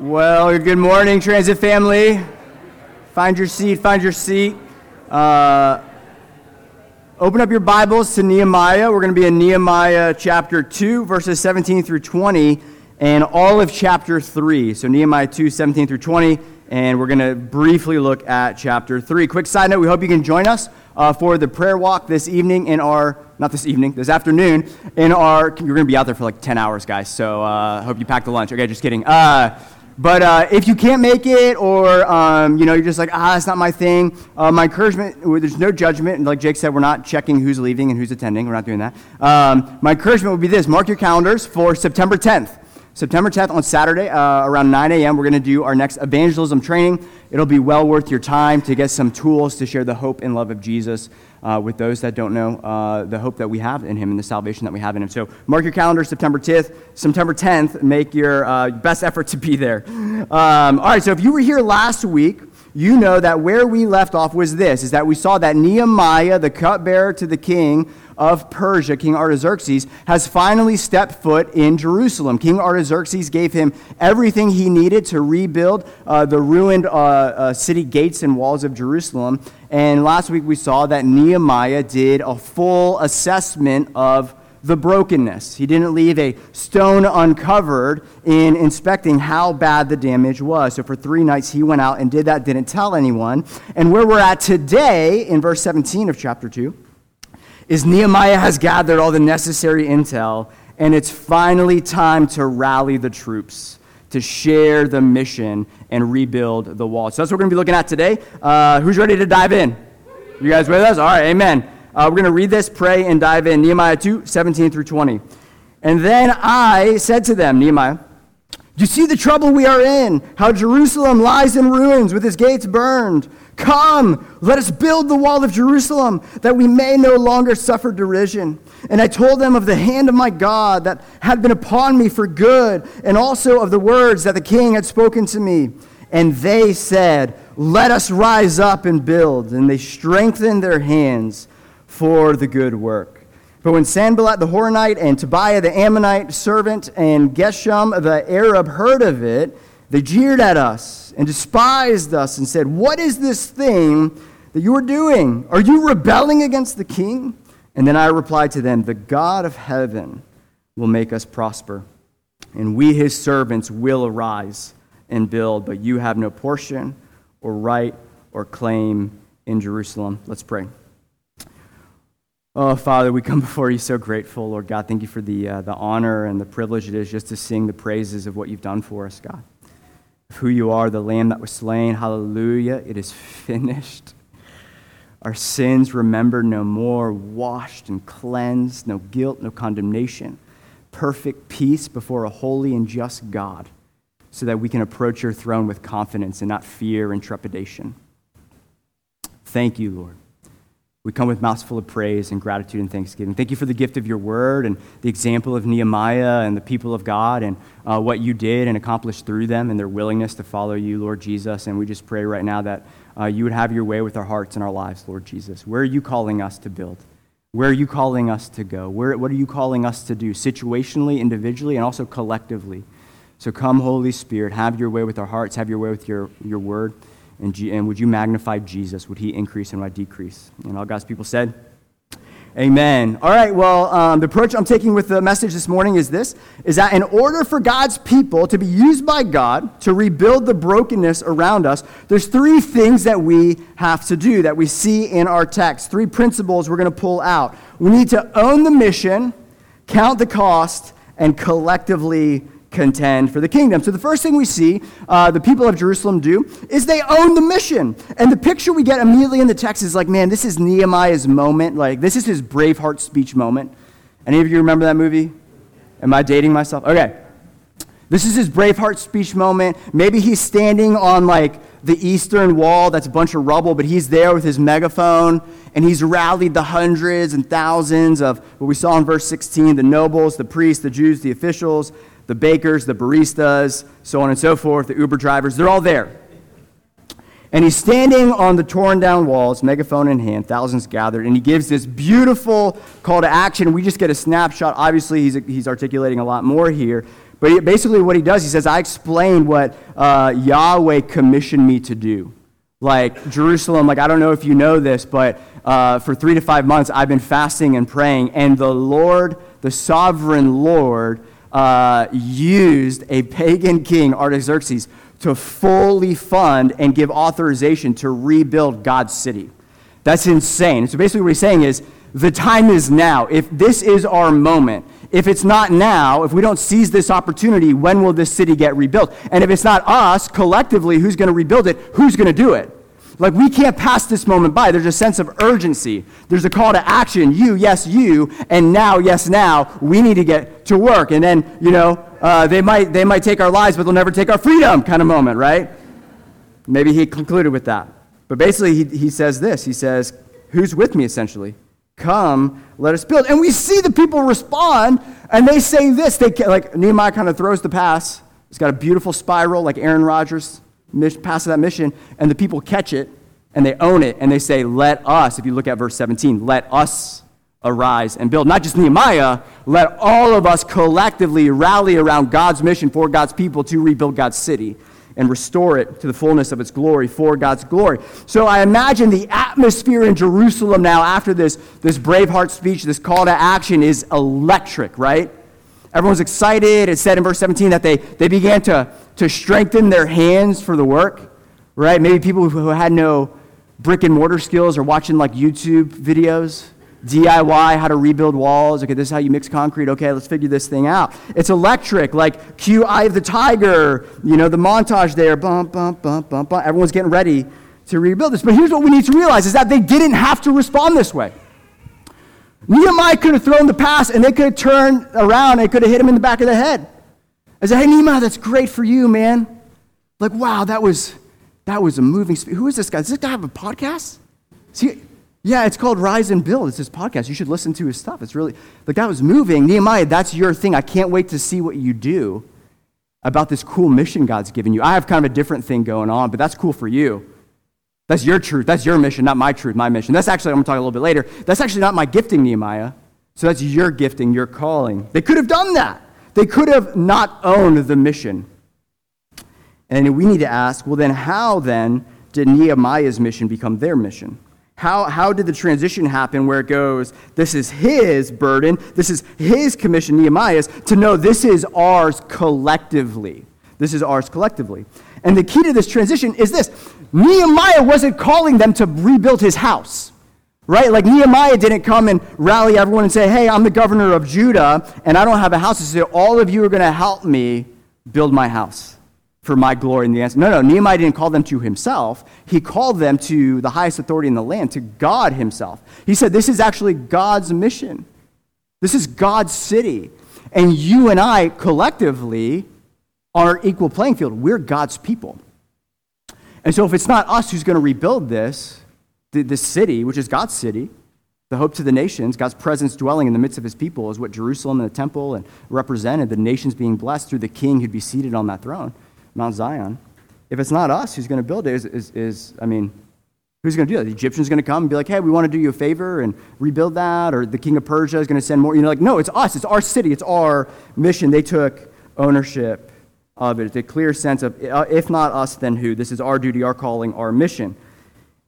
Well, good morning, Transit family. Find your seat, find your seat. Uh, open up your Bibles to Nehemiah. We're going to be in Nehemiah chapter 2, verses 17 through 20, and all of chapter 3. So, Nehemiah 2, 17 through 20, and we're going to briefly look at chapter 3. Quick side note we hope you can join us uh, for the prayer walk this evening in our, not this evening, this afternoon, in our, you're going to be out there for like 10 hours, guys, so I uh, hope you packed the lunch. Okay, just kidding. But uh, if you can't make it, or um, you know, you're just like, ah, that's not my thing. Uh, my encouragement, there's no judgment. Like Jake said, we're not checking who's leaving and who's attending. We're not doing that. Um, my encouragement would be this: mark your calendars for September 10th. September 10th on Saturday uh, around 9 a.m. We're going to do our next evangelism training. It'll be well worth your time to get some tools to share the hope and love of Jesus uh, with those that don't know uh, the hope that we have in Him and the salvation that we have in Him. So mark your calendar, September 10th. September 10th, make your uh, best effort to be there. Um, all right, so if you were here last week, you know that where we left off was this is that we saw that Nehemiah, the cupbearer to the king, of Persia, King Artaxerxes, has finally stepped foot in Jerusalem. King Artaxerxes gave him everything he needed to rebuild uh, the ruined uh, uh, city gates and walls of Jerusalem. And last week we saw that Nehemiah did a full assessment of the brokenness. He didn't leave a stone uncovered in inspecting how bad the damage was. So for three nights he went out and did that, didn't tell anyone. And where we're at today, in verse 17 of chapter 2, is Nehemiah has gathered all the necessary intel, and it's finally time to rally the troops to share the mission and rebuild the wall. So that's what we're going to be looking at today. Uh, who's ready to dive in? You guys with us? All right, amen. Uh, we're going to read this, pray, and dive in. Nehemiah 2 17 through 20. And then I said to them, Nehemiah, Do you see the trouble we are in, how Jerusalem lies in ruins with its gates burned. Come, let us build the wall of Jerusalem, that we may no longer suffer derision. And I told them of the hand of my God that had been upon me for good, and also of the words that the king had spoken to me. And they said, Let us rise up and build. And they strengthened their hands for the good work. But when Sanballat the Horonite and Tobiah the Ammonite servant and Geshem the Arab heard of it, they jeered at us and despised us and said, What is this thing that you are doing? Are you rebelling against the king? And then I replied to them, The God of heaven will make us prosper, and we, his servants, will arise and build, but you have no portion or right or claim in Jerusalem. Let's pray. Oh, Father, we come before you so grateful, Lord God. Thank you for the, uh, the honor and the privilege it is just to sing the praises of what you've done for us, God who you are, the Lamb that was slain. Hallelujah. It is finished. Our sins remembered no more, washed and cleansed, no guilt, no condemnation. Perfect peace before a holy and just God, so that we can approach your throne with confidence and not fear and trepidation. Thank you, Lord. We come with mouths full of praise and gratitude and thanksgiving. Thank you for the gift of your word and the example of Nehemiah and the people of God and uh, what you did and accomplished through them and their willingness to follow you, Lord Jesus. And we just pray right now that uh, you would have your way with our hearts and our lives, Lord Jesus. Where are you calling us to build? Where are you calling us to go? Where, what are you calling us to do, situationally, individually, and also collectively? So come, Holy Spirit, have your way with our hearts, have your way with your, your word. And, and would you magnify Jesus? Would he increase and I decrease? And all God's people said, Amen. All right, well, um, the approach I'm taking with the message this morning is this is that in order for God's people to be used by God to rebuild the brokenness around us, there's three things that we have to do that we see in our text. Three principles we're going to pull out. We need to own the mission, count the cost, and collectively contend for the kingdom. So the first thing we see uh, the people of Jerusalem do is they own the mission. And the picture we get immediately in the text is like, man, this is Nehemiah's moment. Like, this is his Braveheart speech moment. Any of you remember that movie? Am I dating myself? Okay. This is his Braveheart speech moment. Maybe he's standing on like the eastern wall that's a bunch of rubble, but he's there with his megaphone and he's rallied the hundreds and thousands of what we saw in verse 16 the nobles, the priests, the Jews, the officials, the bakers, the baristas, so on and so forth, the Uber drivers, they're all there. And he's standing on the torn down walls, megaphone in hand, thousands gathered, and he gives this beautiful call to action. We just get a snapshot. Obviously, he's, he's articulating a lot more here. But basically, what he does, he says, I explain what uh, Yahweh commissioned me to do. Like Jerusalem, like I don't know if you know this, but uh, for three to five months, I've been fasting and praying, and the Lord, the sovereign Lord, uh, used a pagan king, Artaxerxes, to fully fund and give authorization to rebuild God's city. That's insane. So basically, what he's saying is the time is now. If this is our moment, if it's not now, if we don't seize this opportunity, when will this city get rebuilt? And if it's not us collectively who's going to rebuild it, who's going to do it? Like, we can't pass this moment by. There's a sense of urgency. There's a call to action. You, yes, you, and now, yes, now. We need to get to work. And then, you know, uh, they, might, they might take our lives, but they'll never take our freedom kind of moment, right? Maybe he concluded with that. But basically, he, he says this He says, Who's with me, essentially? Come, let us build. And we see the people respond, and they say this. They like Nehemiah kind of throws the pass. It's got a beautiful spiral, like Aaron Rodgers pass that mission, and the people catch it and they own it, and they say, "Let us." If you look at verse 17, let us arise and build. Not just Nehemiah, let all of us collectively rally around God's mission for God's people to rebuild God's city and restore it to the fullness of its glory for God's glory. So I imagine the atmosphere in Jerusalem now after this, this Braveheart speech, this call to action is electric, right? Everyone's excited. It said in verse 17 that they, they began to, to strengthen their hands for the work, right? Maybe people who had no brick and mortar skills are watching like YouTube videos DIY, how to rebuild walls. Okay, this is how you mix concrete. Okay, let's figure this thing out. It's electric, like cue Eye of the Tiger, you know, the montage there, bump, bump, bump, bump, bump. Everyone's getting ready to rebuild this. But here's what we need to realize is that they didn't have to respond this way. Nehemiah could have thrown the pass and they could have turned around and could have hit him in the back of the head. I said, hey, Nehemiah, that's great for you, man. Like, wow, that was, that was a moving. Spe- Who is this guy? Does this guy have a podcast? See, yeah, it's called Rise and Build. It's his podcast. You should listen to his stuff. It's really, like, that was moving. Nehemiah, that's your thing. I can't wait to see what you do about this cool mission God's given you. I have kind of a different thing going on, but that's cool for you. That's your truth. That's your mission, not my truth, my mission. That's actually, I'm going to talk a little bit later. That's actually not my gifting, Nehemiah. So that's your gifting, your calling. They could have done that. They could have not owned the mission. And we need to ask well, then, how then did Nehemiah's mission become their mission? How, how did the transition happen where it goes, this is his burden, this is his commission, Nehemiah's, to know this is ours collectively? This is ours collectively. And the key to this transition is this Nehemiah wasn't calling them to rebuild his house, right? Like Nehemiah didn't come and rally everyone and say, hey, I'm the governor of Judah and I don't have a house. Said, all of you are going to help me build my house for my glory in the answer. No, no, Nehemiah didn't call them to himself. He called them to the highest authority in the land, to God himself. He said, This is actually God's mission. This is God's city. And you and I collectively are equal playing field. We're God's people. And so if it's not us who's going to rebuild this, this city, which is God's city, the hope to the nations, God's presence dwelling in the midst of his people, is what Jerusalem and the temple and represented, the nations being blessed through the king who'd be seated on that throne. Mount Zion. If it's not us who's going to build it, is, is, is I mean, who's going to do that? The Egyptian's going to come and be like, hey, we want to do you a favor and rebuild that, or the king of Persia is going to send more. You know, like, no, it's us. It's our city. It's our mission. They took ownership of it. It's a clear sense of, uh, if not us, then who? This is our duty, our calling, our mission.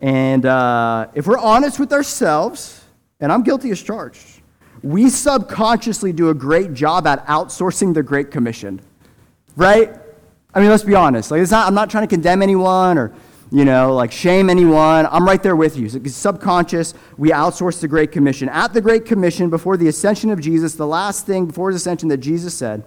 And uh, if we're honest with ourselves, and I'm guilty as charged, we subconsciously do a great job at outsourcing the Great Commission, right? I mean, let's be honest. Like, it's not, I'm not trying to condemn anyone or, you know, like shame anyone. I'm right there with you. Subconscious. We outsource the Great Commission. At the Great Commission, before the ascension of Jesus, the last thing before his ascension that Jesus said,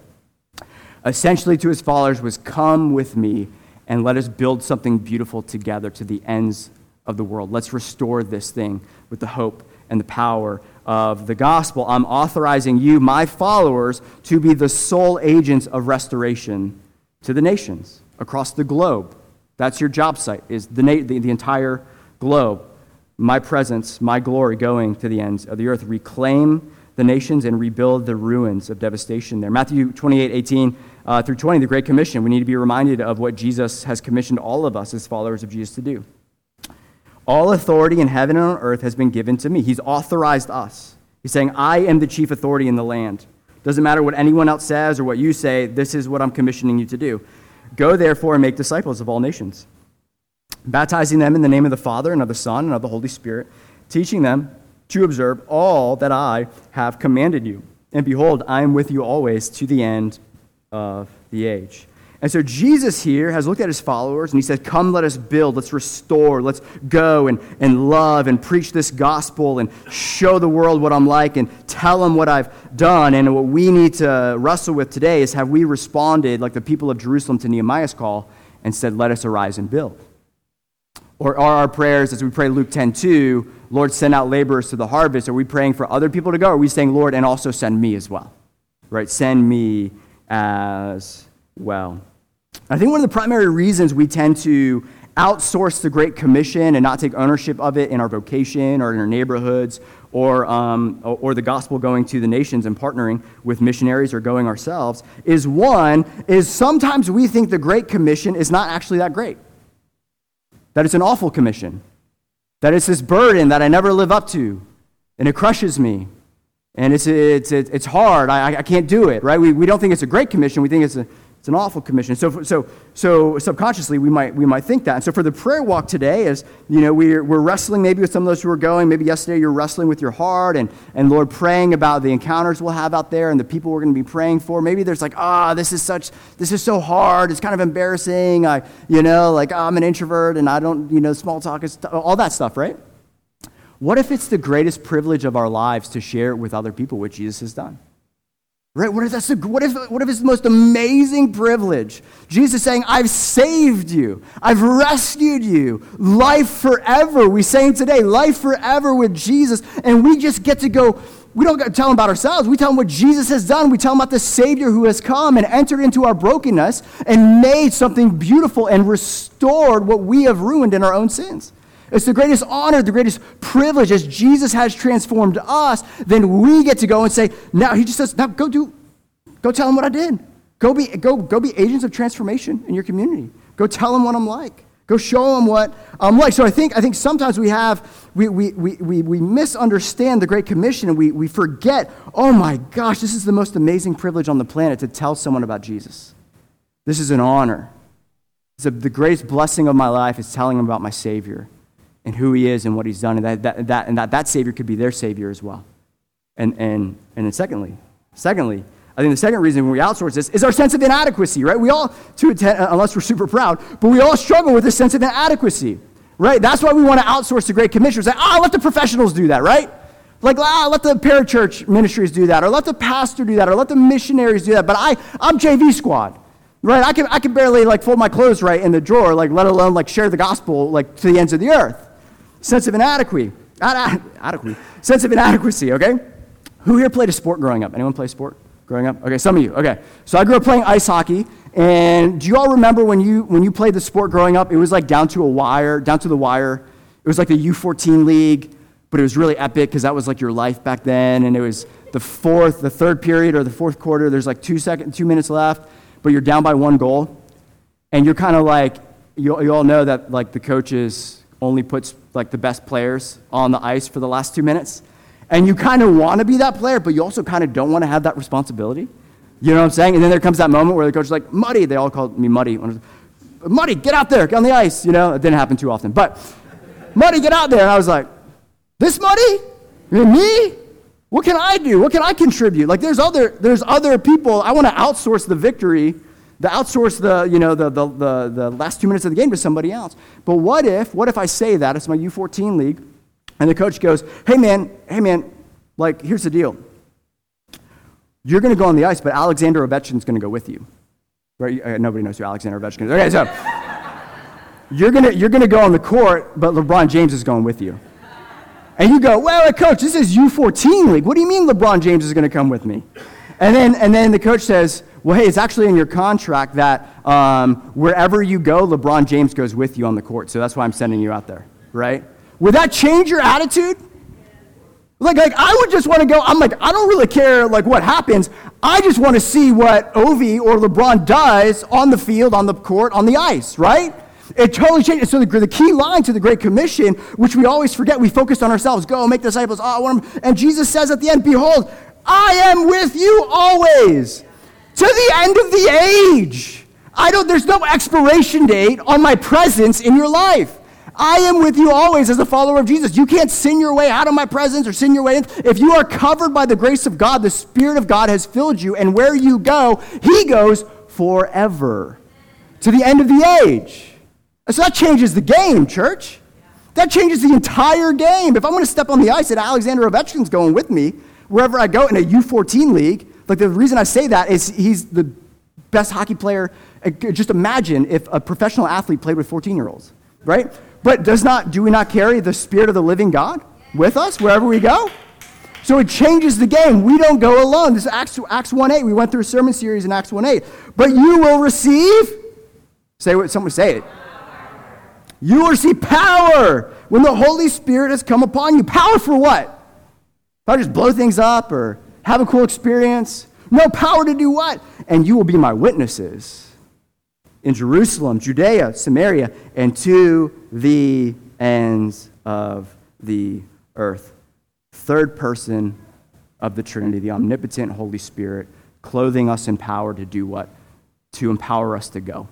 essentially to his followers, was come with me and let us build something beautiful together to the ends of the world. Let's restore this thing with the hope and the power of the gospel. I'm authorizing you, my followers, to be the sole agents of restoration to the nations across the globe. That's your job site, is the, na- the, the entire globe. My presence, my glory going to the ends of the earth. Reclaim the nations and rebuild the ruins of devastation there. Matthew 28, 18 uh, through 20, the Great Commission. We need to be reminded of what Jesus has commissioned all of us as followers of Jesus to do. All authority in heaven and on earth has been given to me. He's authorized us. He's saying, I am the chief authority in the land Doesn't matter what anyone else says or what you say, this is what I'm commissioning you to do. Go therefore and make disciples of all nations, baptizing them in the name of the Father and of the Son and of the Holy Spirit, teaching them to observe all that I have commanded you. And behold, I am with you always to the end of the age. And so Jesus here has looked at his followers and he said, Come, let us build, let's restore, let's go and, and love and preach this gospel and show the world what I'm like and tell them what I've done. And what we need to wrestle with today is have we responded like the people of Jerusalem to Nehemiah's call and said, Let us arise and build? Or are our prayers, as we pray Luke 10 2, Lord, send out laborers to the harvest? Are we praying for other people to go? Or are we saying, Lord, and also send me as well? Right? Send me as well. I think one of the primary reasons we tend to outsource the Great Commission and not take ownership of it in our vocation or in our neighborhoods or, um, or the gospel going to the nations and partnering with missionaries or going ourselves is one, is sometimes we think the Great Commission is not actually that great. That it's an awful commission. That it's this burden that I never live up to and it crushes me. And it's, it's, it's hard. I, I can't do it, right? We, we don't think it's a great commission. We think it's a, it's an awful commission. So, so, so subconsciously, we might, we might think that. And so for the prayer walk today, as you know, we're, we're wrestling maybe with some of those who are going. Maybe yesterday you're wrestling with your heart and, and Lord, praying about the encounters we'll have out there and the people we're going to be praying for. Maybe there's like, ah, oh, this is such, this is so hard. It's kind of embarrassing. I, you know, like oh, I'm an introvert and I don't, you know, small talk is all that stuff, right? What if it's the greatest privilege of our lives to share with other people what Jesus has done? Right? What if, that's the, what, if, what if it's the most amazing privilege? Jesus saying, I've saved you. I've rescued you. Life forever. We saying today, life forever with Jesus. And we just get to go, we don't tell them about ourselves. We tell them what Jesus has done. We tell them about the Savior who has come and entered into our brokenness and made something beautiful and restored what we have ruined in our own sins. It's the greatest honor, the greatest privilege. As Jesus has transformed us, then we get to go and say, now, he just says, now go do, go tell him what I did. Go be, go, go be agents of transformation in your community. Go tell them what I'm like. Go show them what I'm like. So I think, I think sometimes we have, we, we, we, we, we misunderstand the Great Commission and we, we forget, oh my gosh, this is the most amazing privilege on the planet to tell someone about Jesus. This is an honor. It's a, the greatest blessing of my life is telling them about my Savior and who he is and what he's done, and that, that, that, and that, that Savior could be their Savior as well. And, and, and then secondly, secondly, I think the second reason we outsource this is our sense of inadequacy, right? We all, to attend, unless we're super proud, but we all struggle with this sense of inadequacy, right? That's why we want to outsource the Great Commission. Say, ah, let the professionals do that, right? Like, ah, let the parachurch ministries do that, or let the pastor do that, or let the missionaries do that. But I, I'm JV squad. Right? I can, I can barely like fold my clothes right in the drawer, like let alone like share the gospel like to the ends of the earth sense of inadequacy. Adequacy. Sense of inadequacy, okay? Who here played a sport growing up? Anyone play sport growing up? Okay, some of you. Okay. So I grew up playing ice hockey, and do you all remember when you when you played the sport growing up? It was like down to a wire, down to the wire. It was like the U14 league, but it was really epic because that was like your life back then, and it was the fourth, the third period or the fourth quarter. There's like two second, two minutes left, but you're down by one goal, and you're kind of like you, you all know that like the coaches only puts like the best players on the ice for the last two minutes. And you kind of want to be that player, but you also kind of don't want to have that responsibility. You know what I'm saying? And then there comes that moment where the coach is like, Muddy, they all called me Muddy. Muddy, get out there, get on the ice. You know, it didn't happen too often. But Muddy, get out there. And I was like, this Muddy? Me? What can I do? What can I contribute? Like there's other, there's other people. I want to outsource the victory the outsource the, you know, the, the, the, the last two minutes of the game to somebody else. But what if, what if I say that, it's my U14 league, and the coach goes, hey man, hey man, like, here's the deal. You're going to go on the ice, but Alexander Ovechkin's going to go with you. Right? Uh, nobody knows who Alexander Ovechkin is. Okay, so you're going to you're gonna go on the court, but LeBron James is going with you. And you go, well, coach, this is U14 league. What do you mean LeBron James is going to come with me? And then, and then the coach says, well, hey, it's actually in your contract that um, wherever you go, LeBron James goes with you on the court. So that's why I'm sending you out there, right? Would that change your attitude? Like, like I would just want to go, I'm like, I don't really care like what happens. I just want to see what Ovi or LeBron does on the field, on the court, on the ice, right? It totally changes. So the, the, key line to the Great Commission, which we always forget, we focus on ourselves. Go make disciples. Oh, and Jesus says at the end, behold, I am with you always to the end of the age. I don't, there's no expiration date on my presence in your life. I am with you always as a follower of Jesus. You can't sin your way out of my presence or sin your way in. If you are covered by the grace of God, the Spirit of God has filled you, and where you go, He goes forever to the end of the age. So that changes the game, church. That changes the entire game. If I'm going to step on the ice and Alexander Ovechkin's going with me wherever I go in a U14 league, like the reason I say that is he's the best hockey player. Uh, just imagine if a professional athlete played with 14 year olds, right? But does not, do we not carry the Spirit of the living God with us wherever we go? So it changes the game. We don't go alone. This is Acts, Acts 1 8. We went through a sermon series in Acts 1 8. But you will receive, say what someone say it. You will receive power when the Holy Spirit has come upon you. Power for what? If I just blow things up or have a cool experience? No power to do what? And you will be my witnesses in Jerusalem, Judea, Samaria, and to the ends of the earth. Third person of the Trinity, the omnipotent Holy Spirit, clothing us in power to do what? To empower us to go.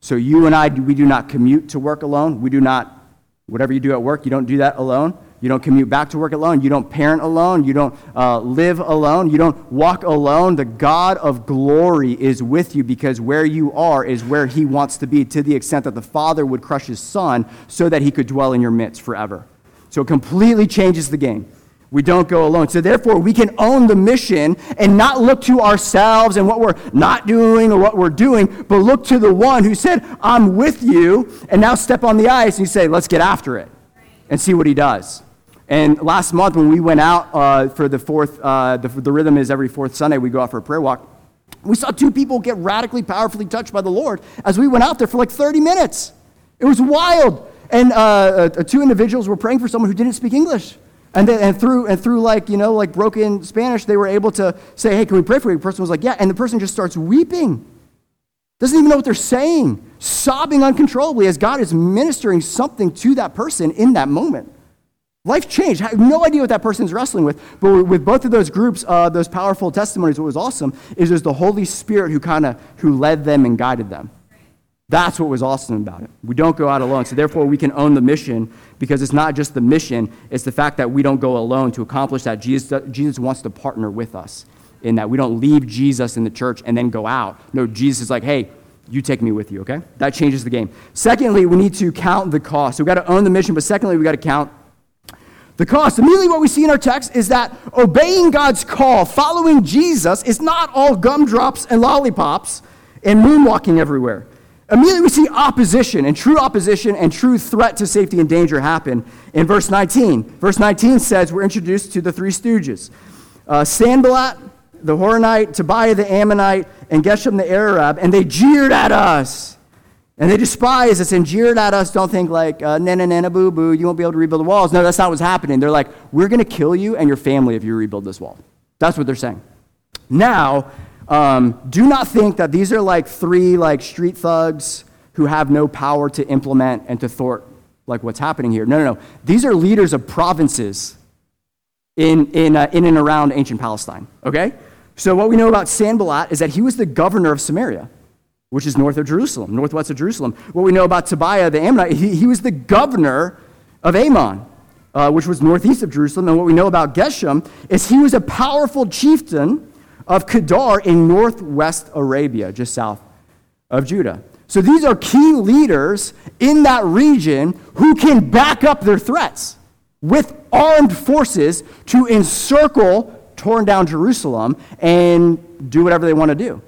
So you and I, we do not commute to work alone. We do not, whatever you do at work, you don't do that alone. You don't commute back to work alone. You don't parent alone. You don't uh, live alone. You don't walk alone. The God of glory is with you because where you are is where He wants to be to the extent that the Father would crush His Son so that He could dwell in your midst forever. So it completely changes the game. We don't go alone. So therefore, we can own the mission and not look to ourselves and what we're not doing or what we're doing, but look to the one who said, I'm with you, and now step on the ice and you say, let's get after it and see what he does. And last month, when we went out uh, for the fourth, uh, the, the rhythm is every fourth Sunday, we go out for a prayer walk. We saw two people get radically, powerfully touched by the Lord as we went out there for like 30 minutes. It was wild. And uh, uh, two individuals were praying for someone who didn't speak English. And, and through and through like you know like broken Spanish, they were able to say, "Hey, can we pray for you?" The person was like, "Yeah," and the person just starts weeping, doesn't even know what they're saying, sobbing uncontrollably as God is ministering something to that person in that moment. Life changed. I have no idea what that person's wrestling with. But with both of those groups, uh, those powerful testimonies, what was awesome is there's the Holy Spirit who kind of who led them and guided them. That's what was awesome about it. We don't go out alone. So therefore, we can own the mission because it's not just the mission; it's the fact that we don't go alone to accomplish that. Jesus, Jesus wants to partner with us in that. We don't leave Jesus in the church and then go out. No, Jesus is like, hey, you take me with you. Okay, that changes the game. Secondly, we need to count the cost. So we got to own the mission, but secondly, we got to count the cost. Immediately, what we see in our text is that obeying God's call, following Jesus, is not all gumdrops and lollipops and moonwalking everywhere. Immediately, we see opposition, and true opposition and true threat to safety and danger happen in verse 19. Verse 19 says we're introduced to the three stooges uh, Sanballat, the Horonite, Tobiah the Ammonite, and Geshem the Arab, and they jeered at us. And they despise us and jeered at us. Don't think like, uh, na na na boo boo, you won't be able to rebuild the walls. No, that's not what's happening. They're like, we're going to kill you and your family if you rebuild this wall. That's what they're saying. Now, um, do not think that these are like three like street thugs who have no power to implement and to thwart like what's happening here. No, no, no. These are leaders of provinces in, in, uh, in and around ancient Palestine, okay? So what we know about Sanballat is that he was the governor of Samaria which is north of Jerusalem, northwest of Jerusalem. What we know about Tobiah the Ammonite, he, he was the governor of Ammon, uh, which was northeast of Jerusalem. And what we know about Geshem is he was a powerful chieftain of Kedar in northwest Arabia, just south of Judah. So these are key leaders in that region who can back up their threats with armed forces to encircle torn down Jerusalem and do whatever they want to do.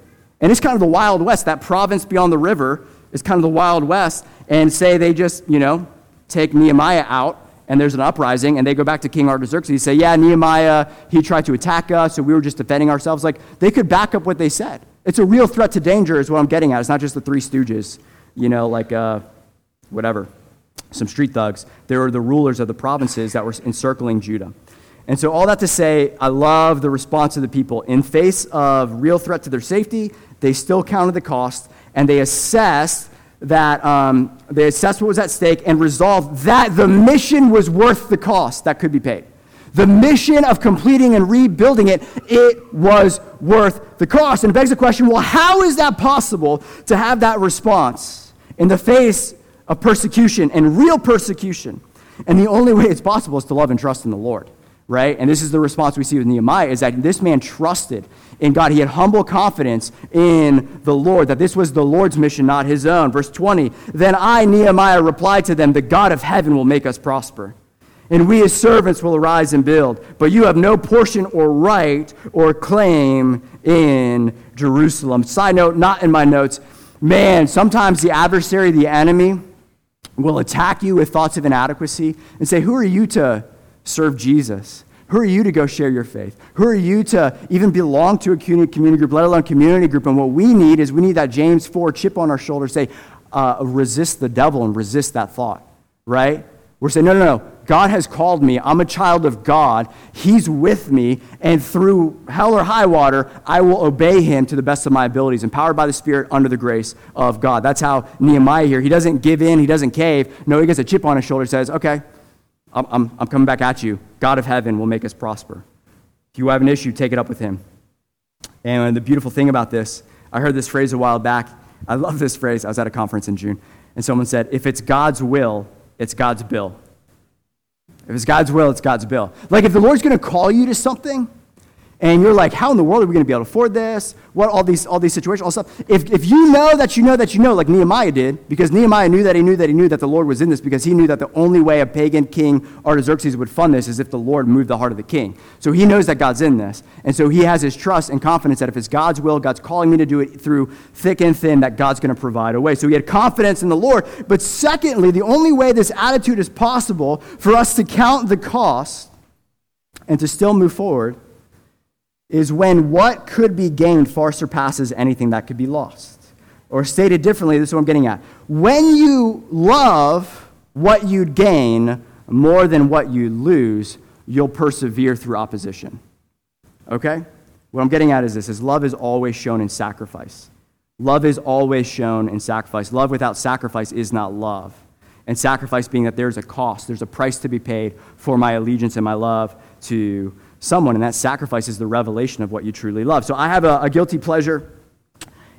And it's kind of the Wild West. That province beyond the river is kind of the Wild West. And say they just, you know, take Nehemiah out and there's an uprising and they go back to King Artaxerxes and say, yeah, Nehemiah, he tried to attack us, so we were just defending ourselves. Like, they could back up what they said. It's a real threat to danger, is what I'm getting at. It's not just the Three Stooges, you know, like uh, whatever, some street thugs. There were the rulers of the provinces that were encircling Judah. And so, all that to say, I love the response of the people. In face of real threat to their safety, they still counted the cost and they assessed that um, they assessed what was at stake and resolved that the mission was worth the cost that could be paid. the mission of completing and rebuilding it, it was worth the cost. And it begs the question well, how is that possible to have that response in the face of persecution and real persecution? And the only way it's possible is to love and trust in the Lord, right? And this is the response we see with Nehemiah is that this man trusted in God. He had humble confidence in the Lord, that this was the Lord's mission, not his own. Verse 20 Then I, Nehemiah, replied to them, The God of heaven will make us prosper and we as servants will arise and build. But you have no portion or right or claim in Jerusalem. Side note, not in my notes. Man, sometimes the adversary, the enemy, will attack you with thoughts of inadequacy and say, Who are you to serve Jesus? Who are you to go share your faith? Who are you to even belong to a community group, let alone community group? And what we need is we need that James 4 chip on our shoulder, say, uh, resist the devil and resist that thought, right? We're saying, no, no, no. God has called me. I'm a child of God. He's with me. And through hell or high water, I will obey him to the best of my abilities, empowered by the Spirit under the grace of God. That's how Nehemiah here, he doesn't give in, he doesn't cave. No, he gets a chip on his shoulder, says, okay, I'm, I'm, coming back at you. God of heaven will make us prosper. If you have an issue, take it up with him. And the beautiful thing about this, I heard this phrase a while back. I love this phrase. I was at a conference in June, and someone said, if it's God's will, it's God's bill. If it's God's will, it's God's bill. Like if the Lord's going to call you to something, and you're like, how in the world are we going to be able to afford this? What all these all these situations, all stuff. If if you know that you know that you know, like Nehemiah did, because Nehemiah knew that he knew that he knew that the Lord was in this, because he knew that the only way a pagan king Artaxerxes would fund this is if the Lord moved the heart of the king. So he knows that God's in this, and so he has his trust and confidence that if it's God's will, God's calling me to do it through thick and thin, that God's going to provide a way. So he had confidence in the Lord. But secondly, the only way this attitude is possible for us to count the cost and to still move forward is when what could be gained far surpasses anything that could be lost. Or stated differently, this is what I'm getting at. When you love what you'd gain more than what you lose, you'll persevere through opposition. Okay? What I'm getting at is this is love is always shown in sacrifice. Love is always shown in sacrifice. Love without sacrifice is not love. And sacrifice being that there's a cost, there's a price to be paid for my allegiance and my love to someone, and that sacrifice is the revelation of what you truly love. So I have a, a guilty pleasure,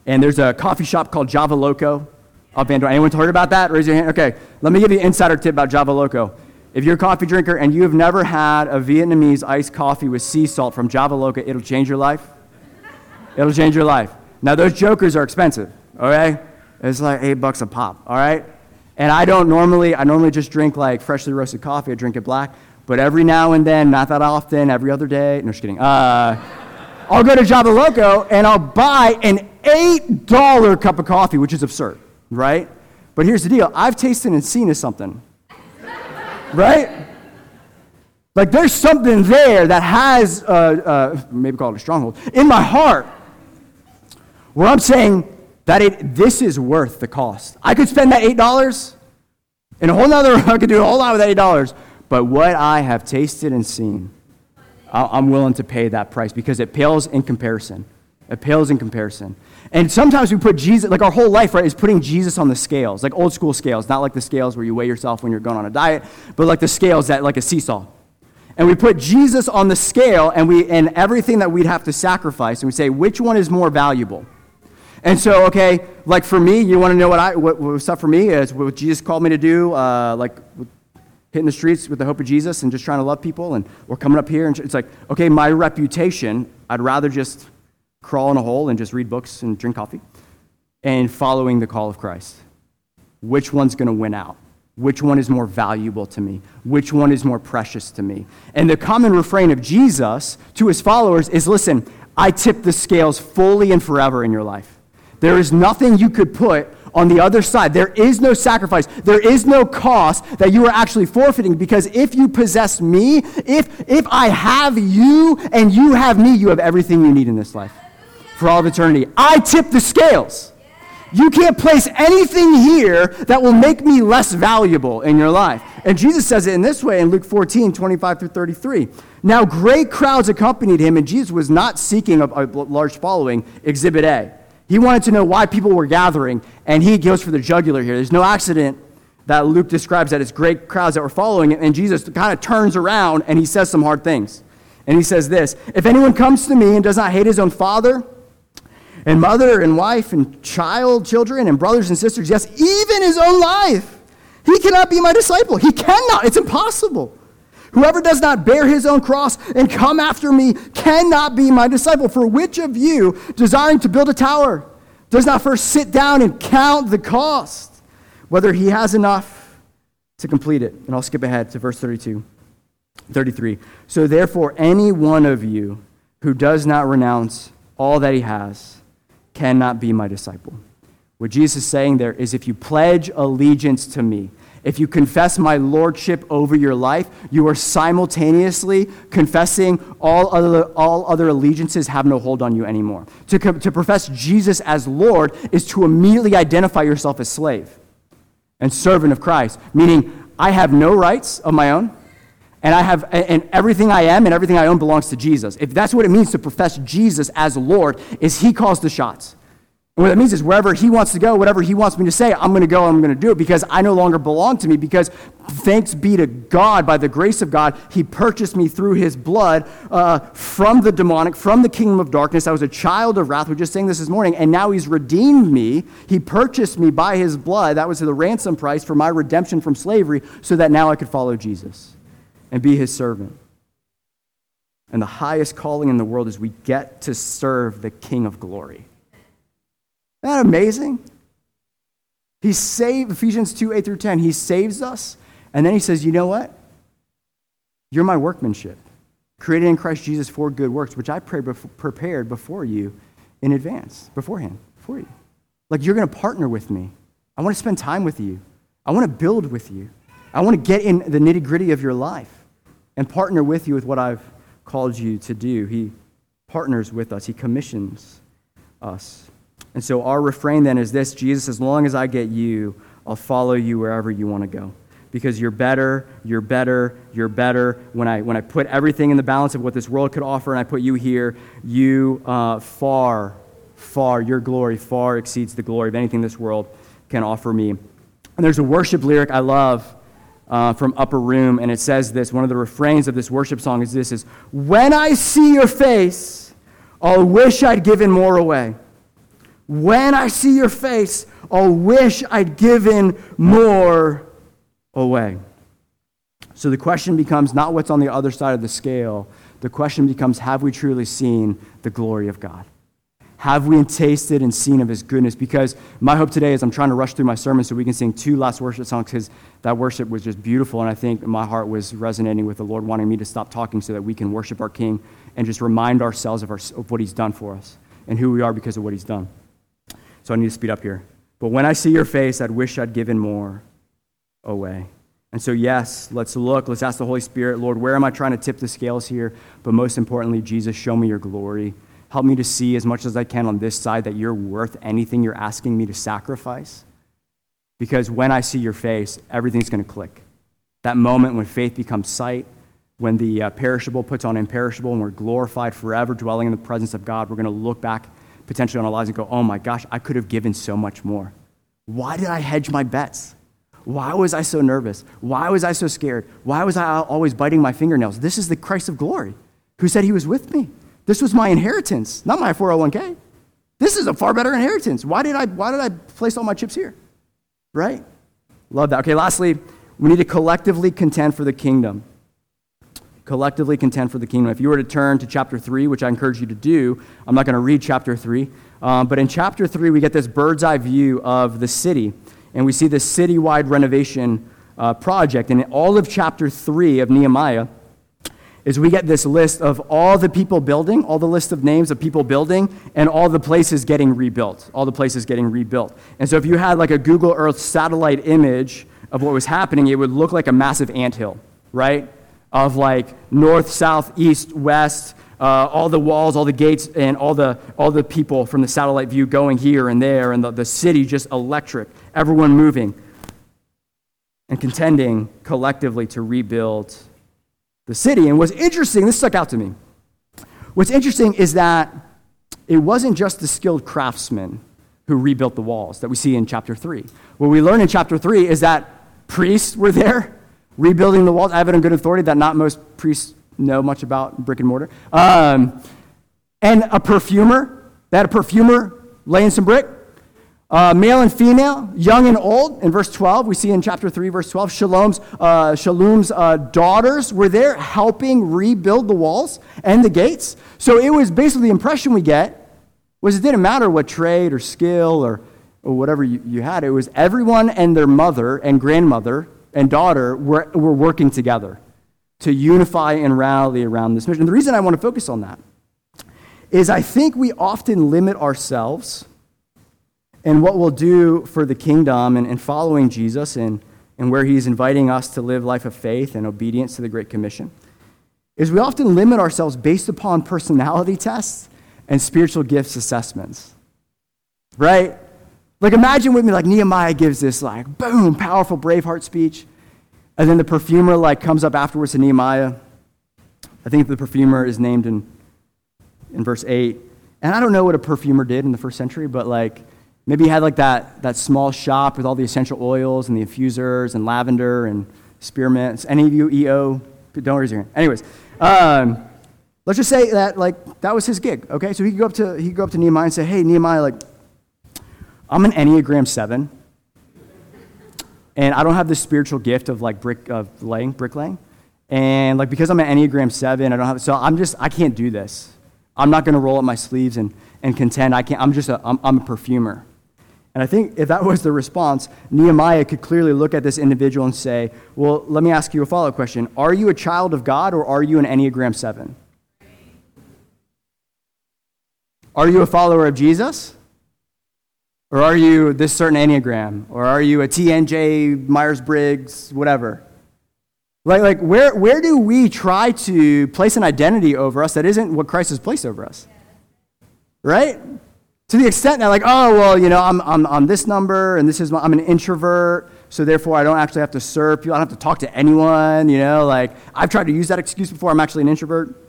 and there's a coffee shop called Java Loco up in Anyone heard about that? Raise your hand. Okay, let me give you an insider tip about Java Loco. If you're a coffee drinker and you have never had a Vietnamese iced coffee with sea salt from Java Loco, it'll change your life. It'll change your life. Now, those jokers are expensive, okay? It's like eight bucks a pop, all right? And I don't normally, I normally just drink like freshly roasted coffee. I drink it black. But every now and then, not that often, every other day, no, just kidding. Uh, I'll go to Java Loco and I'll buy an $8 cup of coffee, which is absurd, right? But here's the deal I've tasted and seen is something, right? Like there's something there that has, maybe call it a stronghold, in my heart where I'm saying that it, this is worth the cost. I could spend that $8 and a whole nother, I could do a whole lot with that $8 but what I have tasted and seen, I'm willing to pay that price because it pales in comparison. It pales in comparison. And sometimes we put Jesus, like our whole life, right, is putting Jesus on the scales, like old school scales, not like the scales where you weigh yourself when you're going on a diet, but like the scales that, like a seesaw. And we put Jesus on the scale and, we, and everything that we'd have to sacrifice, and we say, which one is more valuable? And so, okay, like for me, you want to know what I, what, what stuff for me is what Jesus called me to do, uh, like hitting the streets with the hope of Jesus and just trying to love people, and we're coming up here, and it's like, okay, my reputation, I'd rather just crawl in a hole and just read books and drink coffee, and following the call of Christ. Which one's going to win out? Which one is more valuable to me? Which one is more precious to me? And the common refrain of Jesus to his followers is listen, I tip the scales fully and forever in your life. There is nothing you could put on the other side. There is no sacrifice. There is no cost that you are actually forfeiting because if you possess me, if, if I have you and you have me, you have everything you need in this life for all of eternity. I tip the scales. You can't place anything here that will make me less valuable in your life. And Jesus says it in this way in Luke 14, 25 through 33. Now, great crowds accompanied him, and Jesus was not seeking a, a large following, exhibit A. He wanted to know why people were gathering, and he goes for the jugular here. There's no accident that Luke describes that it's great crowds that were following it, and Jesus kind of turns around and he says some hard things. And he says this If anyone comes to me and does not hate his own father, and mother and wife and child, children and brothers and sisters, yes, even his own life, he cannot be my disciple. He cannot. It's impossible. Whoever does not bear his own cross and come after me cannot be my disciple. For which of you, desiring to build a tower, does not first sit down and count the cost, whether he has enough to complete it? And I'll skip ahead to verse 32. 33. So therefore, any one of you who does not renounce all that he has cannot be my disciple. What Jesus is saying there is if you pledge allegiance to me, if you confess my lordship over your life, you are simultaneously confessing all other, all other allegiances have no hold on you anymore. To, to profess Jesus as Lord is to immediately identify yourself as slave and servant of Christ, meaning I have no rights of my own and I have and everything I am and everything I own belongs to Jesus. If that's what it means to profess Jesus as Lord, is he calls the shots. And what that means is wherever he wants to go, whatever he wants me to say, I'm going to go and I'm going to do it because I no longer belong to me. Because thanks be to God, by the grace of God, he purchased me through his blood uh, from the demonic, from the kingdom of darkness. I was a child of wrath. We are just saying this this morning. And now he's redeemed me. He purchased me by his blood. That was the ransom price for my redemption from slavery so that now I could follow Jesus and be his servant. And the highest calling in the world is we get to serve the King of glory. Isn't that amazing? He saved, Ephesians 2 8 through 10, he saves us, and then he says, You know what? You're my workmanship, created in Christ Jesus for good works, which I pray prepared before you in advance, beforehand, for you. Like you're going to partner with me. I want to spend time with you. I want to build with you. I want to get in the nitty gritty of your life and partner with you with what I've called you to do. He partners with us, He commissions us. And so our refrain then is this Jesus, as long as I get you, I'll follow you wherever you want to go. Because you're better, you're better, you're better. When I, when I put everything in the balance of what this world could offer and I put you here, you uh, far, far, your glory far exceeds the glory of anything this world can offer me. And there's a worship lyric I love uh, from Upper Room, and it says this. One of the refrains of this worship song is this: "Is when I see your face, I'll wish I'd given more away. When I see your face, I'll wish I'd given more away." So the question becomes not what's on the other side of the scale. The question becomes, have we truly seen the glory of God? Have we tasted and seen of his goodness? Because my hope today is I'm trying to rush through my sermon so we can sing two last worship songs because that worship was just beautiful. And I think my heart was resonating with the Lord, wanting me to stop talking so that we can worship our King and just remind ourselves of, our, of what he's done for us and who we are because of what he's done. So I need to speed up here. But when I see your face, I'd wish I'd given more away. And so, yes, let's look. Let's ask the Holy Spirit, Lord, where am I trying to tip the scales here? But most importantly, Jesus, show me your glory. Help me to see as much as I can on this side that you're worth anything you're asking me to sacrifice. Because when I see your face, everything's going to click. That moment when faith becomes sight, when the uh, perishable puts on imperishable, and we're glorified forever, dwelling in the presence of God, we're going to look back potentially on our lives and go, oh my gosh, I could have given so much more. Why did I hedge my bets? Why was I so nervous? Why was I so scared? Why was I always biting my fingernails? This is the Christ of glory who said he was with me. This was my inheritance, not my 401k. This is a far better inheritance. Why did I, why did I place all my chips here? Right? Love that. Okay, lastly, we need to collectively contend for the kingdom. Collectively contend for the kingdom. If you were to turn to chapter 3, which I encourage you to do, I'm not going to read chapter 3, um, but in chapter 3, we get this bird's eye view of the city, and we see this citywide renovation uh, project. And in all of chapter 3 of Nehemiah, is we get this list of all the people building, all the list of names of people building, and all the places getting rebuilt, all the places getting rebuilt. And so if you had like a Google Earth satellite image of what was happening, it would look like a massive anthill, right? Of like north, south, east, west, uh, all the walls, all the gates, and all the, all the people from the satellite view going here and there, and the, the city just electric, everyone moving and contending collectively to rebuild the city. And what's interesting, this stuck out to me. What's interesting is that it wasn't just the skilled craftsmen who rebuilt the walls that we see in chapter 3. What we learn in chapter 3 is that Priests were there rebuilding the walls. I have it on good authority that not most priests know much about brick and mortar. Um, and a perfumer. They had a perfumer laying some brick. Uh, male and female, young and old. In verse 12, we see in chapter 3, verse 12, Shalom's, uh, Shallum's uh, daughters were there helping rebuild the walls and the gates. So it was basically the impression we get was it didn't matter what trade or skill or, or whatever you, you had. It was everyone and their mother and grandmother and daughter were, were working together to unify and rally around this mission. And the reason I want to focus on that is I think we often limit ourselves and what we'll do for the kingdom and, and following Jesus and, and where he's inviting us to live life of faith and obedience to the Great Commission is we often limit ourselves based upon personality tests and spiritual gifts assessments. Right? Like imagine with me like Nehemiah gives this like boom, powerful Braveheart speech. And then the perfumer like comes up afterwards to Nehemiah. I think the perfumer is named in, in verse 8. And I don't know what a perfumer did in the first century, but like Maybe he had like that, that small shop with all the essential oils and the infusers and lavender and spearmints. Any of you EO? Don't raise your hand. Anyways, um, let's just say that like that was his gig. Okay, so he could go up to he could go up to Nehemiah and say, "Hey, Nehemiah, like I'm an Enneagram seven, and I don't have the spiritual gift of like brick of laying bricklaying, and like because I'm an Enneagram seven, I don't have so I'm just I can't do this. I'm not going to roll up my sleeves and and contend. I can't. I'm just a I'm, I'm a perfumer." And I think if that was the response, Nehemiah could clearly look at this individual and say, Well, let me ask you a follow up question. Are you a child of God or are you an Enneagram 7? Are you a follower of Jesus? Or are you this certain Enneagram? Or are you a TNJ, Myers Briggs, whatever? Like, like where, where do we try to place an identity over us that isn't what Christ has placed over us? Right? To the extent that, like, oh, well, you know, I'm, I'm on this number and this is my, I'm an introvert, so therefore I don't actually have to serve people. I don't have to talk to anyone, you know, like, I've tried to use that excuse before. I'm actually an introvert.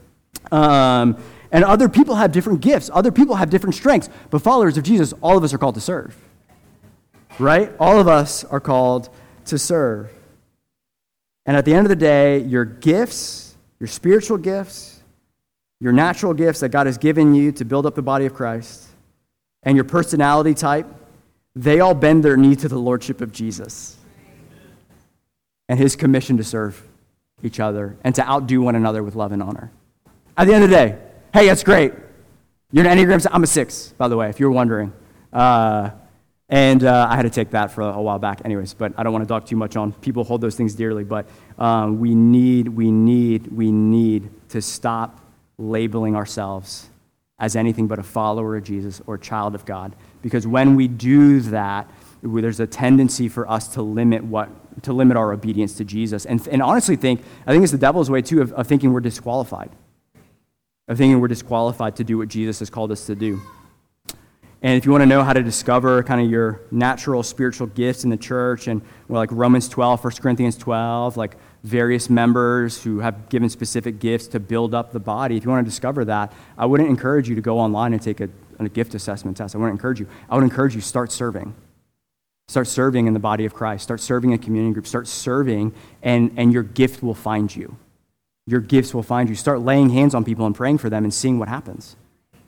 Um, and other people have different gifts, other people have different strengths. But followers of Jesus, all of us are called to serve, right? All of us are called to serve. And at the end of the day, your gifts, your spiritual gifts, your natural gifts that God has given you to build up the body of Christ, and your personality type, they all bend their knee to the lordship of Jesus and his commission to serve each other and to outdo one another with love and honor. At the end of the day, hey, that's great. You're an Enneagram, I'm a six, by the way, if you were wondering. Uh, and uh, I had to take that for a, a, while back, anyways, but I don't want to talk too much on. People hold those things dearly, but um, we need, we need, we need to stop labeling ourselves as anything but a follower of Jesus or a child of God. Because when we do that, there's a tendency for us to limit what to limit our obedience to Jesus. And, and honestly think, I think it's the devil's way too of, of thinking we're disqualified. Of thinking we're disqualified to do what Jesus has called us to do. And if you want to know how to discover kind of your natural spiritual gifts in the church, and well, like Romans 12, 1 Corinthians 12, like various members who have given specific gifts to build up the body, if you want to discover that, I wouldn't encourage you to go online and take a, a gift assessment test. I wouldn't encourage you. I would encourage you start serving. Start serving in the body of Christ. Start serving in community groups. Start serving, and, and your gift will find you. Your gifts will find you. Start laying hands on people and praying for them and seeing what happens.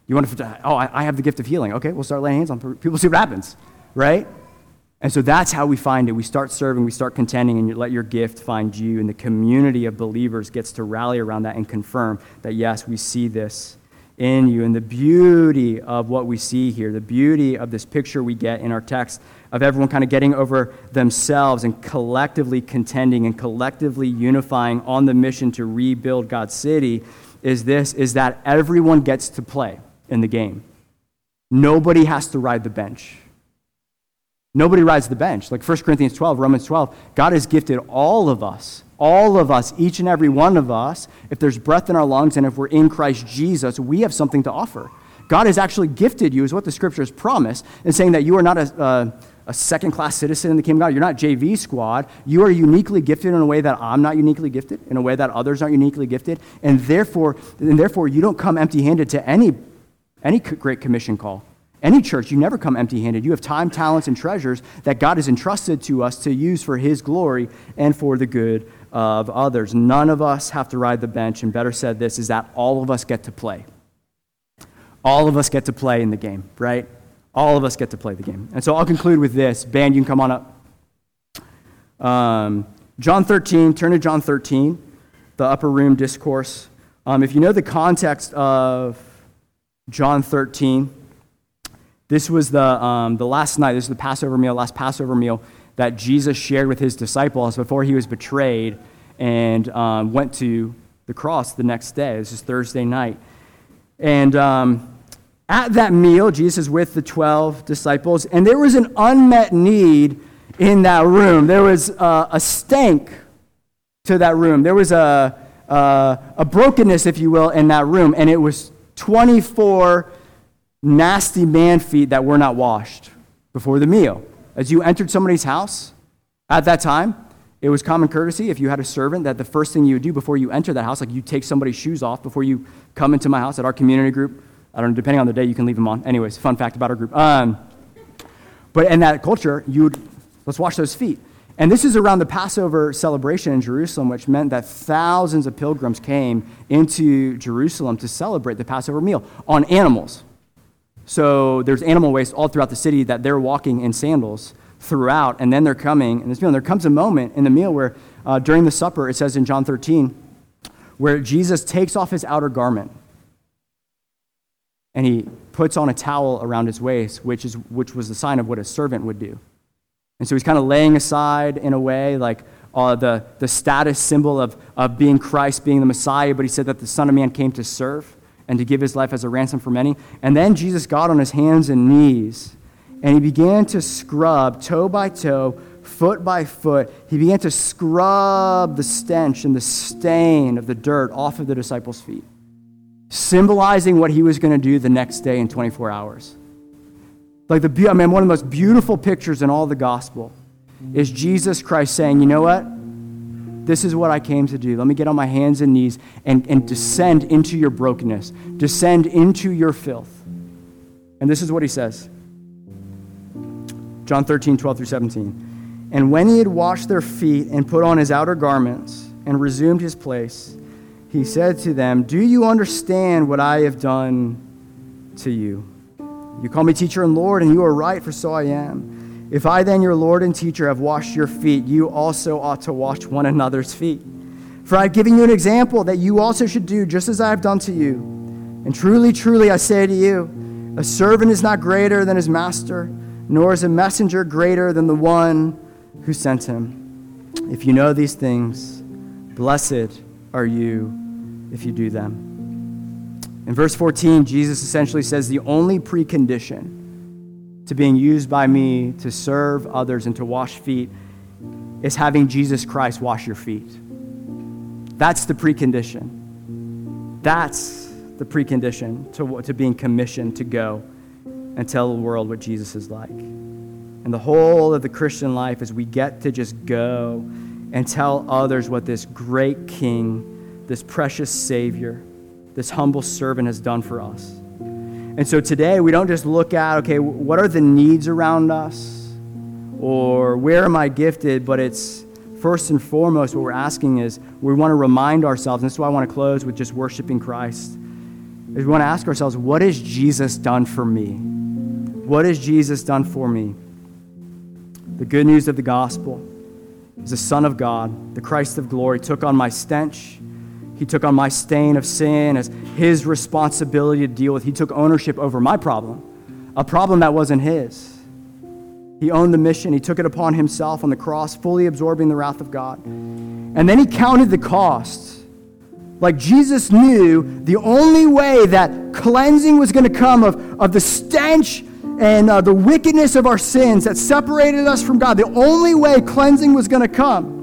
You want to, oh, I, have the gift of healing. Okay, we'll start laying hands on people, see what happens, right? And so that's how we find it. We start serving, we start contending, and you let your gift find you. And the community of believers gets to rally around that and confirm that, yes, we see this in you. And the beauty of what we see here, the beauty of this picture we get in our text of everyone kind of getting over themselves and collectively contending and collectively unifying on the mission to rebuild God's city is this is that everyone gets to play in the game. Nobody has to ride the bench. Nobody rides the bench. Like 1 Corinthians 12, Romans 12, God has gifted all of us, all of us, each and every one of us, if there's breath in our lungs and if we're in Christ Jesus, we have something to offer. God has actually gifted you, is what the scriptures promise, in saying that you are not a, a, a second class citizen in the kingdom of God. You're not JV squad. You are uniquely gifted in a way that I'm not uniquely gifted, in a way that others aren't uniquely gifted. And therefore, and therefore you don't come empty handed to any, any Great Commission call Any church, you never come empty handed. You have time, talents, and treasures that God has entrusted to us to use for His glory and for the good of others. None of us have to ride the bench, and better said, this is that all of us get to play. All of us get to play in the game, right? All of us get to play the game. And so I'll conclude with this. Band, you can come on up. Um, John 13, turn to John 13, the upper room discourse. Um, if you know the context of John 13, this was the, um, the last night, this is the Passover meal, last Passover meal that Jesus shared with his disciples before he was betrayed and um, went to the cross the next day. This is Thursday night. And um, at that meal, Jesus is with the 12 disciples, and there was an unmet need in that room. There was uh, a stank to that room. There was a, uh, a brokenness, if you will, in that room, and it was 24 nasty man feet that were not washed before the meal. As you entered somebody's house at that time, it was common courtesy if you had a servant that the first thing you would do before you enter that house, like you take somebody's shoes off before you come into my house at our community group. I don't know, depending on the day, you can leave them on. Anyways, fun fact about our group. Um, but in that culture, you would, let's wash those feet. And this is around the Passover celebration in Jerusalem, which meant that thousands of pilgrims came into Jerusalem to celebrate the Passover meal on animals. So there's animal waste all throughout the city that they're walking in sandals throughout, and then they're coming in this meal. And there comes a moment in the meal where, uh, during the supper, it says in John 13, where Jesus takes off his outer garment and he puts on a towel around his waist, which, is, which was the sign of what a servant would do. And so he's kind of laying aside, in a way, like uh, the, the status symbol of, of being Christ, being the Messiah, but he said that the Son of Man came to serve and to give his life as a ransom for many. And then Jesus got on his hands and knees and he began to scrub toe by toe, foot by foot. He began to scrub the stench and the stain of the dirt off of the disciples' feet, symbolizing what he was going to do the next day in 24 hours. Like the, I mean, one of the most beautiful pictures in all the gospel is Jesus Christ saying, you know what? This is what I came to do. Let me get on my hands and knees and, and descend into your brokenness, descend into your filth. And this is what he says John 13, 12 through 17. And when he had washed their feet and put on his outer garments and resumed his place, he said to them, Do you understand what I have done to you? You call me teacher and Lord, and you are right, for so I am. If I then, your Lord and teacher, have washed your feet, you also ought to wash one another's feet. For I have given you an example that you also should do just as I have done to you. And truly, truly, I say to you, a servant is not greater than his master, nor is a messenger greater than the one who sent him. If you know these things, blessed are you if you do them. In verse 14, Jesus essentially says the only precondition to being used by me to serve others and to wash feet is having Jesus Christ wash your feet. That's the precondition. That's the precondition to, to being commissioned to go and tell the world what Jesus is like. And the whole of the Christian life is we get to just go and tell others what this great King, this precious Savior, this humble servant has done for us. And so today we don't just look at, okay, what are the needs around us? Or where am I gifted? But it's first and foremost what we're asking is we want to remind ourselves, and this is why I want to close with just worshiping Christ, is we want to ask ourselves, what has Jesus done for me? What has Jesus done for me? The good news of the gospel is the Son of God, the Christ of glory, took on my stench he took on my stain of sin as his responsibility to deal with. He took ownership over my problem, a problem that wasn't his. He owned the mission. He took it upon himself on the cross, fully absorbing the wrath of God. And then he counted the cost. Like Jesus knew the only way that cleansing was going to come of, of the stench and uh, the wickedness of our sins that separated us from God, the only way cleansing was going to come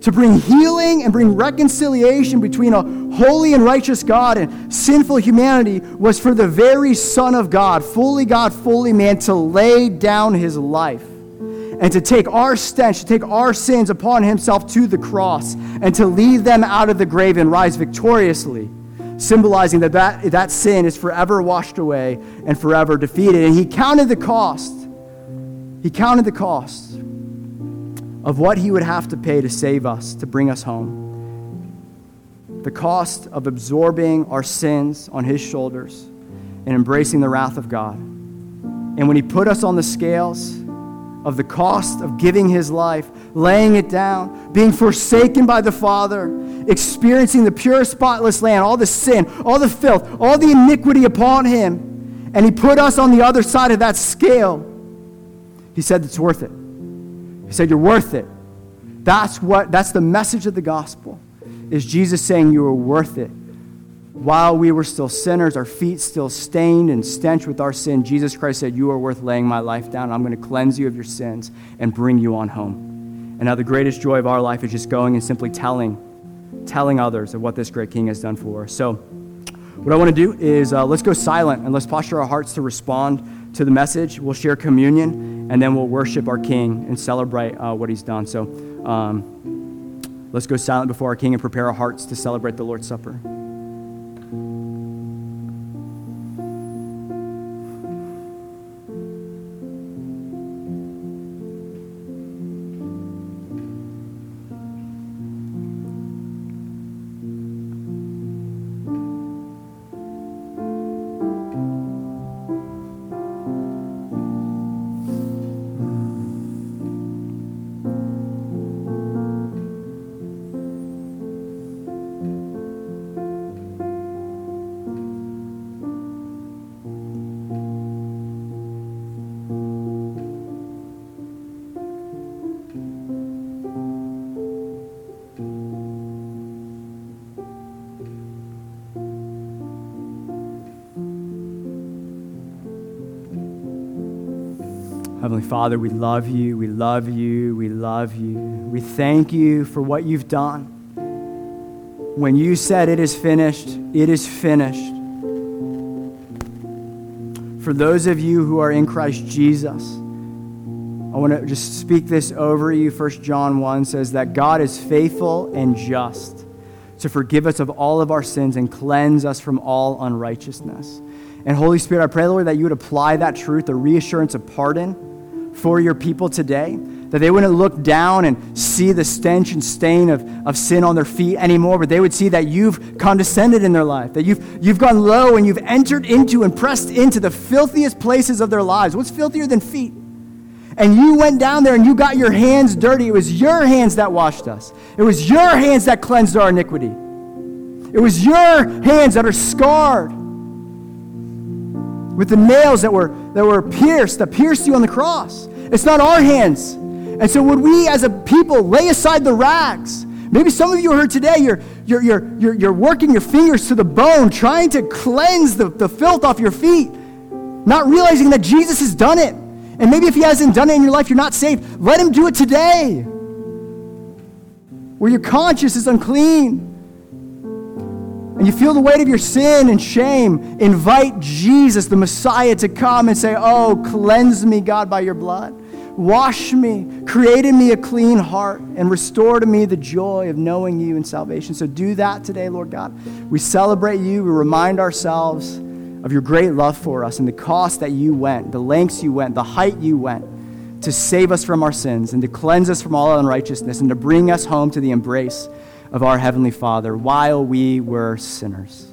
to bring healing and bring reconciliation between a holy and righteous God and sinful humanity was for the very Son of God, fully God, fully man, to lay down his life and to take our stench, to take our sins upon himself to the cross and to lead them out of the grave and rise victoriously symbolizing that, that that sin is forever washed away and forever defeated. And he counted the cost. He counted the cost of what he would have to pay to save us, to bring us home. The cost of absorbing our sins on his shoulders and embracing the wrath of God. And when he put us on the scales, of the cost of giving his life, laying it down, being forsaken by the Father, experiencing the pure, spotless lamb, all the sin, all the filth, all the iniquity upon him. And he put us on the other side of that scale. He said it's worth it. He said, You're worth it. That's what that's the message of the gospel. Is Jesus saying you are worth it while we were still sinners, our feet still stained and stench with our sin, Jesus Christ said, You are worth laying my life down. I'm going to cleanse you of your sins and bring you on home. And now the greatest joy of our life is just going and simply telling, telling others of what this great King has done for us. So, what I want to do is uh, let's go silent and let's posture our hearts to respond to the message. We'll share communion and then we'll worship our King and celebrate uh, what he's done. So, um, let's go silent before our King and prepare our hearts to celebrate the Lord's Supper. Heavenly Father, we love you, we love you, we love you. We thank you for what you've done. When you said it is finished, it is finished. For those of you who are in Christ Jesus, I want to just speak this over you. 1 John 1 says that God is faithful and just to forgive us of all of our sins and cleanse us from all unrighteousness. And Holy Spirit, I pray, Lord, that you would apply that truth, the reassurance of pardon for your people today. That they wouldn't look down and see the stench and stain of, of sin on their feet anymore, but they would see that you've condescended in their life, that you've, you've gone low and you've entered into and pressed into the filthiest places of their lives. What's filthier than feet? And you went down there and you got your hands dirty. It was your hands that washed us, it was your hands that cleansed our iniquity. It was your hands that are scarred with the nails that were, that were pierced, that pierced you on the cross. It's not our hands. And so, would we as a people lay aside the rags? Maybe some of you are here today, you're, you're, you're, you're, you're working your fingers to the bone, trying to cleanse the, the filth off your feet, not realizing that Jesus has done it. And maybe if he hasn't done it in your life, you're not saved. Let him do it today. Where your conscience is unclean and you feel the weight of your sin and shame, invite Jesus, the Messiah, to come and say, Oh, cleanse me, God, by your blood. Wash me, create in me a clean heart, and restore to me the joy of knowing you and salvation. So do that today, Lord God. We celebrate you, we remind ourselves of your great love for us and the cost that you went, the lengths you went, the height you went to save us from our sins and to cleanse us from all unrighteousness and to bring us home to the embrace of our Heavenly Father while we were sinners.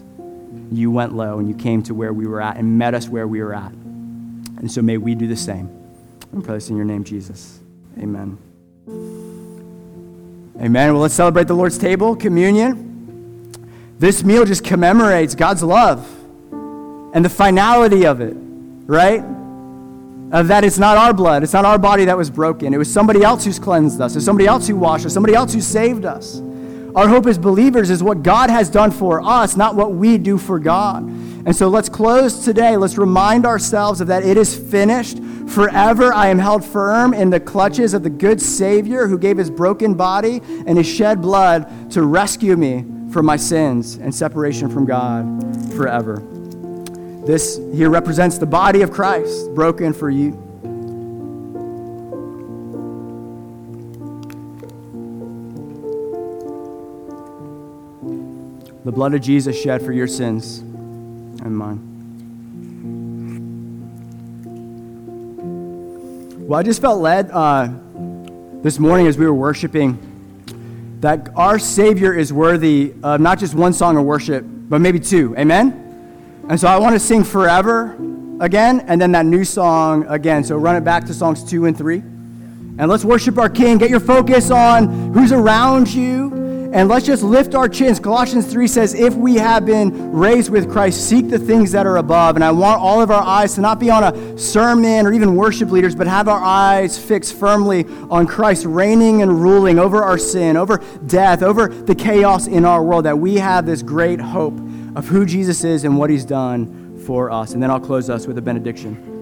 You went low and you came to where we were at and met us where we were at. And so may we do the same. And pray this in your name, Jesus. Amen. Amen. Well, let's celebrate the Lord's table, communion. This meal just commemorates God's love and the finality of it, right? Of that it's not our blood, it's not our body that was broken. It was somebody else who's cleansed us, it's somebody else who washed us, somebody else who saved us. Our hope as believers is what God has done for us, not what we do for God. And so let's close today. Let's remind ourselves of that it is finished. Forever I am held firm in the clutches of the good Savior who gave his broken body and his shed blood to rescue me from my sins and separation from God forever. This here represents the body of Christ broken for you. The blood of Jesus shed for your sins and mine. Well, I just felt led uh, this morning as we were worshiping that our Savior is worthy of not just one song of worship, but maybe two. Amen? And so I want to sing Forever again, and then that new song again. So run it back to songs two and three. And let's worship our King. Get your focus on who's around you and let's just lift our chins. Colossians 3 says, If we have been raised with Christ, seek the things that are above. And I want all of our eyes to not be on a sermon or even worship leaders, but have our eyes fixed firmly on Christ, reigning and ruling over our sin, over death, over the chaos in our world, that we have this great hope of who Jesus is and what he's done for us. And then I'll close us with a benediction.